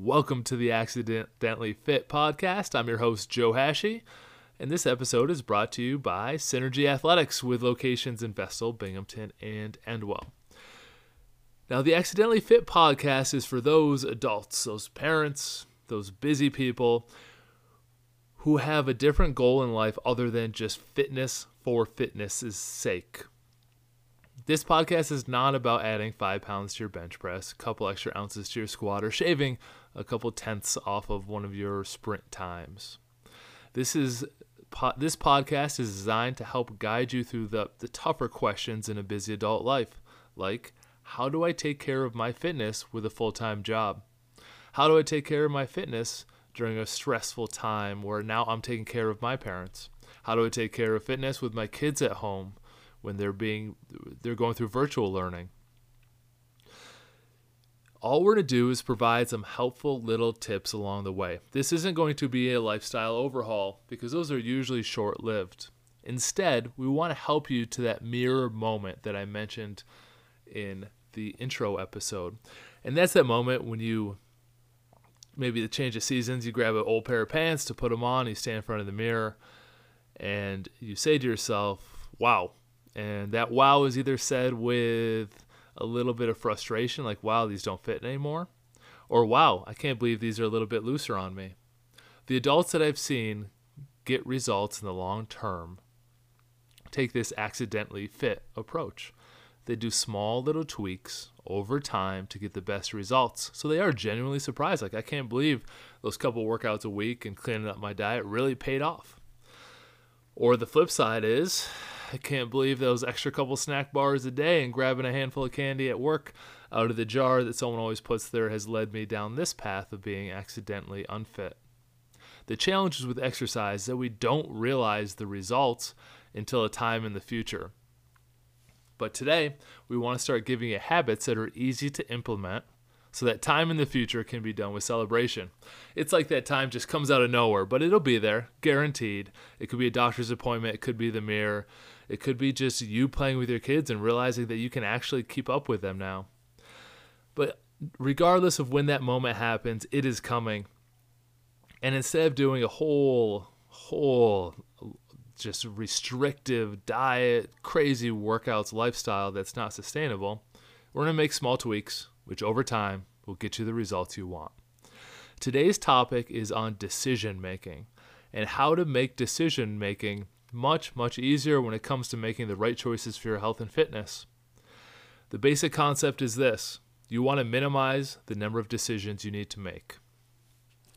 Welcome to the Accidentally Fit podcast. I'm your host, Joe Hashey, and this episode is brought to you by Synergy Athletics with locations in Vestal, Binghamton, and Endwell. Now, the Accidentally Fit podcast is for those adults, those parents, those busy people who have a different goal in life other than just fitness for fitness's sake. This podcast is not about adding five pounds to your bench press, a couple extra ounces to your squat, or shaving a couple tenths off of one of your sprint times. This is this podcast is designed to help guide you through the, the tougher questions in a busy adult life, like how do I take care of my fitness with a full time job? How do I take care of my fitness during a stressful time where now I'm taking care of my parents? How do I take care of fitness with my kids at home? when they're being they're going through virtual learning. All we're going to do is provide some helpful little tips along the way. This isn't going to be a lifestyle overhaul because those are usually short lived. Instead, we want to help you to that mirror moment that I mentioned in the intro episode. And that's that moment when you maybe the change of seasons, you grab an old pair of pants to put them on, you stand in front of the mirror, and you say to yourself, Wow, and that wow is either said with a little bit of frustration, like, wow, these don't fit anymore, or wow, I can't believe these are a little bit looser on me. The adults that I've seen get results in the long term take this accidentally fit approach. They do small little tweaks over time to get the best results. So they are genuinely surprised. Like, I can't believe those couple workouts a week and cleaning up my diet really paid off. Or the flip side is I can't believe those extra couple snack bars a day and grabbing a handful of candy at work out of the jar that someone always puts there has led me down this path of being accidentally unfit. The challenge is with exercise is that we don't realize the results until a time in the future. But today, we want to start giving you habits that are easy to implement so that time in the future can be done with celebration. It's like that time just comes out of nowhere, but it'll be there, guaranteed. It could be a doctor's appointment, it could be the mirror, it could be just you playing with your kids and realizing that you can actually keep up with them now. But regardless of when that moment happens, it is coming. And instead of doing a whole, whole, just restrictive diet, crazy workouts lifestyle that's not sustainable, we're going to make small tweaks which over time will get you the results you want. Today's topic is on decision making and how to make decision making much, much easier when it comes to making the right choices for your health and fitness. The basic concept is this you want to minimize the number of decisions you need to make.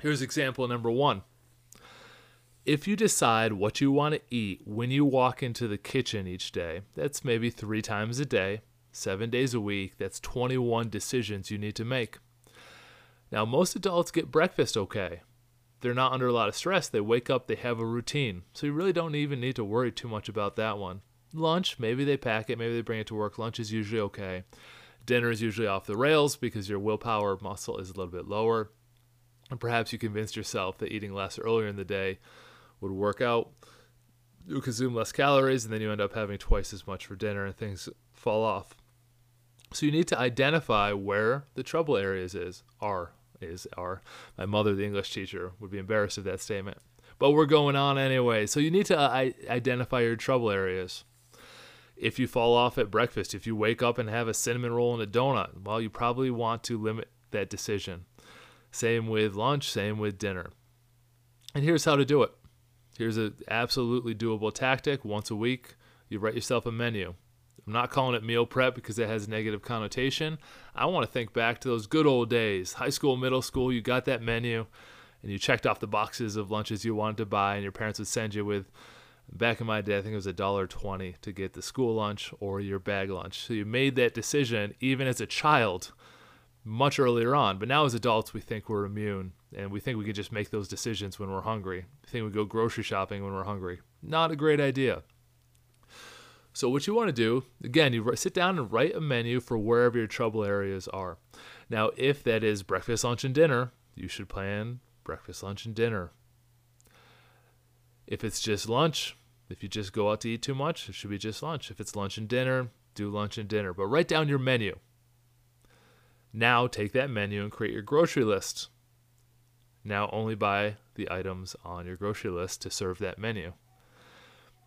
Here's example number one. If you decide what you want to eat when you walk into the kitchen each day, that's maybe three times a day, seven days a week. That's 21 decisions you need to make. Now, most adults get breakfast okay. They're not under a lot of stress. They wake up, they have a routine. So you really don't even need to worry too much about that one. Lunch, maybe they pack it, maybe they bring it to work. Lunch is usually okay. Dinner is usually off the rails because your willpower muscle is a little bit lower. And perhaps you convinced yourself that eating less earlier in the day would work out. You consume less calories, and then you end up having twice as much for dinner, and things fall off. So you need to identify where the trouble areas is are is are. My mother, the English teacher, would be embarrassed of that statement. But we're going on anyway. So you need to uh, identify your trouble areas. If you fall off at breakfast, if you wake up and have a cinnamon roll and a donut, well, you probably want to limit that decision. Same with lunch, same with dinner. And here's how to do it. Here's an absolutely doable tactic. Once a week, you write yourself a menu. I'm not calling it meal prep because it has negative connotation. I want to think back to those good old days, high school, middle school. You got that menu and you checked off the boxes of lunches you wanted to buy, and your parents would send you with. Back in my day, I think it was a dollar twenty to get the school lunch or your bag lunch. So you made that decision even as a child, much earlier on. But now as adults, we think we're immune, and we think we can just make those decisions when we're hungry. We think we go grocery shopping when we're hungry. Not a great idea. So what you want to do, again, you sit down and write a menu for wherever your trouble areas are. Now, if that is breakfast, lunch, and dinner, you should plan breakfast, lunch, and dinner. If it's just lunch, if you just go out to eat too much, it should be just lunch. If it's lunch and dinner, do lunch and dinner. But write down your menu. Now take that menu and create your grocery list. Now only buy the items on your grocery list to serve that menu.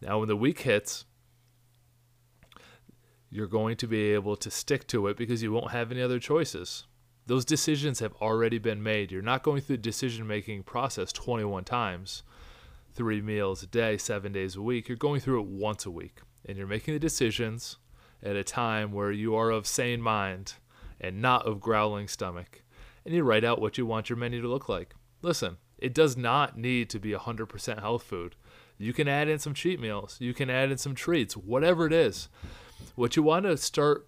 Now, when the week hits, you're going to be able to stick to it because you won't have any other choices. Those decisions have already been made. You're not going through the decision making process 21 times, three meals a day, seven days a week. You're going through it once a week. And you're making the decisions at a time where you are of sane mind and not of growling stomach. And you write out what you want your menu to look like. Listen, it does not need to be 100% health food. You can add in some cheat meals, you can add in some treats, whatever it is. What you want to start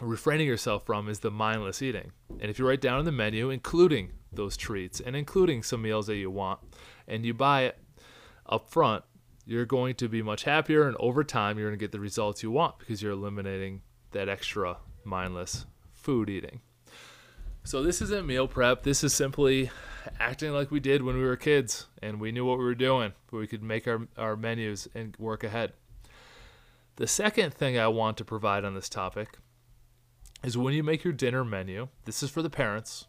refraining yourself from is the mindless eating. And if you write down in the menu, including those treats and including some meals that you want, and you buy it up front, you're going to be much happier. And over time, you're going to get the results you want because you're eliminating that extra mindless food eating. So, this isn't meal prep. This is simply acting like we did when we were kids and we knew what we were doing, but we could make our, our menus and work ahead. The second thing I want to provide on this topic is when you make your dinner menu, this is for the parents,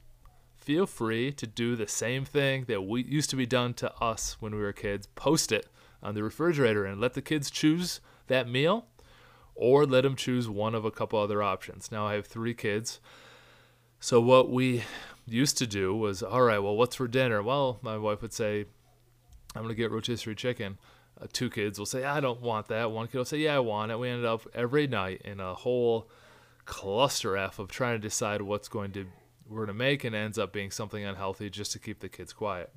feel free to do the same thing that we used to be done to us when we were kids. Post it on the refrigerator and let the kids choose that meal or let them choose one of a couple other options. Now I have 3 kids. So what we used to do was, all right, well, what's for dinner? Well, my wife would say, I'm going to get rotisserie chicken. Uh, two kids will say, I don't want that. One kid will say, Yeah, I want it. We ended up every night in a whole cluster F of trying to decide what's going to we're going to make and ends up being something unhealthy just to keep the kids quiet.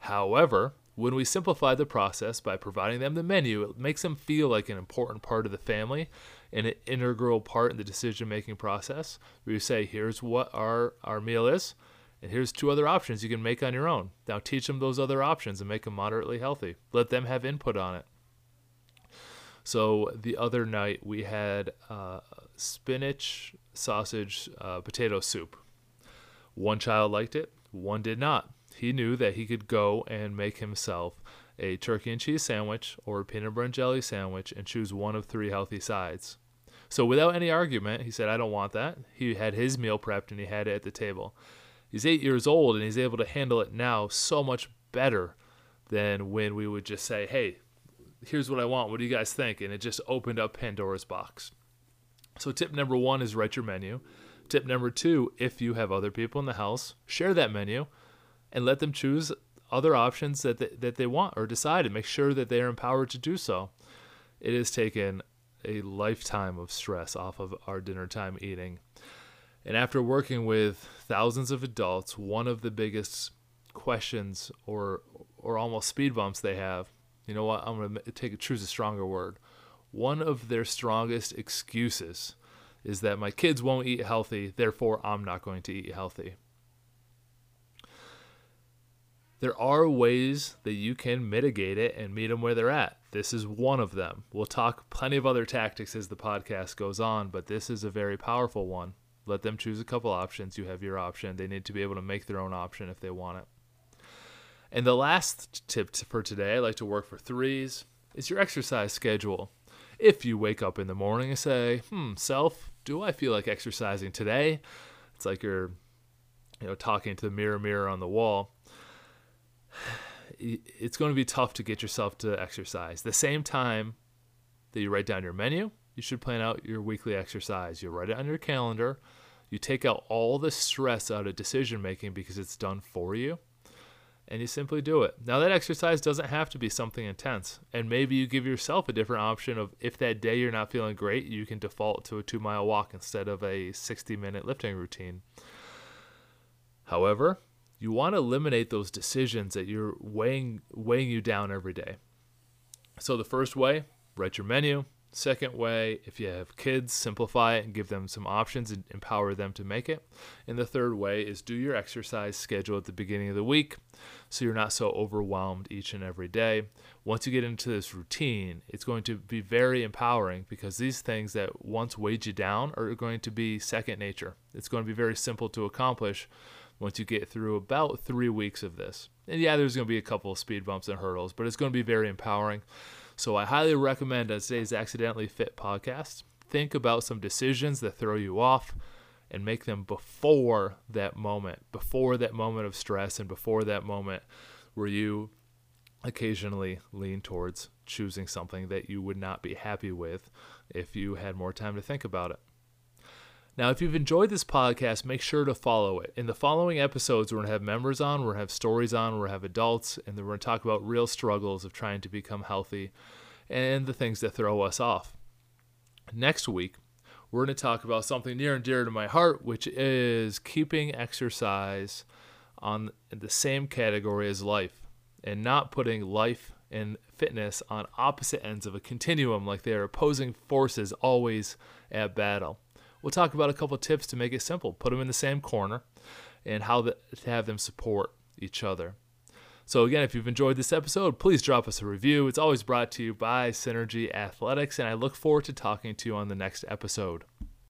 However, when we simplify the process by providing them the menu, it makes them feel like an important part of the family and an integral part in the decision making process. We say, here's what our, our meal is, and here's two other options you can make on your own. Now teach them those other options and make them moderately healthy. Let them have input on it. So the other night we had uh, spinach, sausage, uh, potato soup. One child liked it, one did not. He knew that he could go and make himself a turkey and cheese sandwich or a peanut butter and jelly sandwich and choose one of three healthy sides. So without any argument, he said, I don't want that. He had his meal prepped and he had it at the table. He's eight years old and he's able to handle it now so much better than when we would just say, hey, here's what I want. What do you guys think? And it just opened up Pandora's box. So, tip number one is write your menu. Tip number two, if you have other people in the house, share that menu and let them choose other options that they, that they want or decide and make sure that they are empowered to do so. It has taken a lifetime of stress off of our dinner time eating. And after working with thousands of adults, one of the biggest questions or or almost speed bumps they have you know what? I'm going to take choose a stronger word. One of their strongest excuses is that my kids won't eat healthy, therefore I'm not going to eat healthy. There are ways that you can mitigate it and meet them where they're at. This is one of them. We'll talk plenty of other tactics as the podcast goes on, but this is a very powerful one. Let them choose a couple options. You have your option. They need to be able to make their own option if they want it. And the last tip for today, I like to work for threes, is your exercise schedule. If you wake up in the morning and say, hmm, self, do I feel like exercising today? It's like you're, you know, talking to the mirror, mirror on the wall. It's going to be tough to get yourself to exercise. The same time that you write down your menu, you should plan out your weekly exercise. You write it on your calendar. You take out all the stress out of decision making because it's done for you and you simply do it. Now, that exercise doesn't have to be something intense, and maybe you give yourself a different option of if that day you're not feeling great, you can default to a two mile walk instead of a 60 minute lifting routine. However, you want to eliminate those decisions that you're weighing weighing you down every day. So the first way, write your menu, Second way, if you have kids, simplify it and give them some options and empower them to make it. And the third way is do your exercise schedule at the beginning of the week so you're not so overwhelmed each and every day. Once you get into this routine, it's going to be very empowering because these things that once weighed you down are going to be second nature. It's going to be very simple to accomplish once you get through about three weeks of this. And yeah, there's going to be a couple of speed bumps and hurdles, but it's going to be very empowering. So I highly recommend today's Accidentally Fit podcast. Think about some decisions that throw you off and make them before that moment, before that moment of stress and before that moment where you occasionally lean towards choosing something that you would not be happy with if you had more time to think about it. Now, if you've enjoyed this podcast, make sure to follow it. In the following episodes, we're going to have members on, we're going to have stories on, we're going to have adults, and then we're going to talk about real struggles of trying to become healthy and the things that throw us off. Next week, we're going to talk about something near and dear to my heart, which is keeping exercise on the same category as life and not putting life and fitness on opposite ends of a continuum like they are opposing forces always at battle. We'll talk about a couple tips to make it simple. Put them in the same corner and how to have them support each other. So, again, if you've enjoyed this episode, please drop us a review. It's always brought to you by Synergy Athletics, and I look forward to talking to you on the next episode.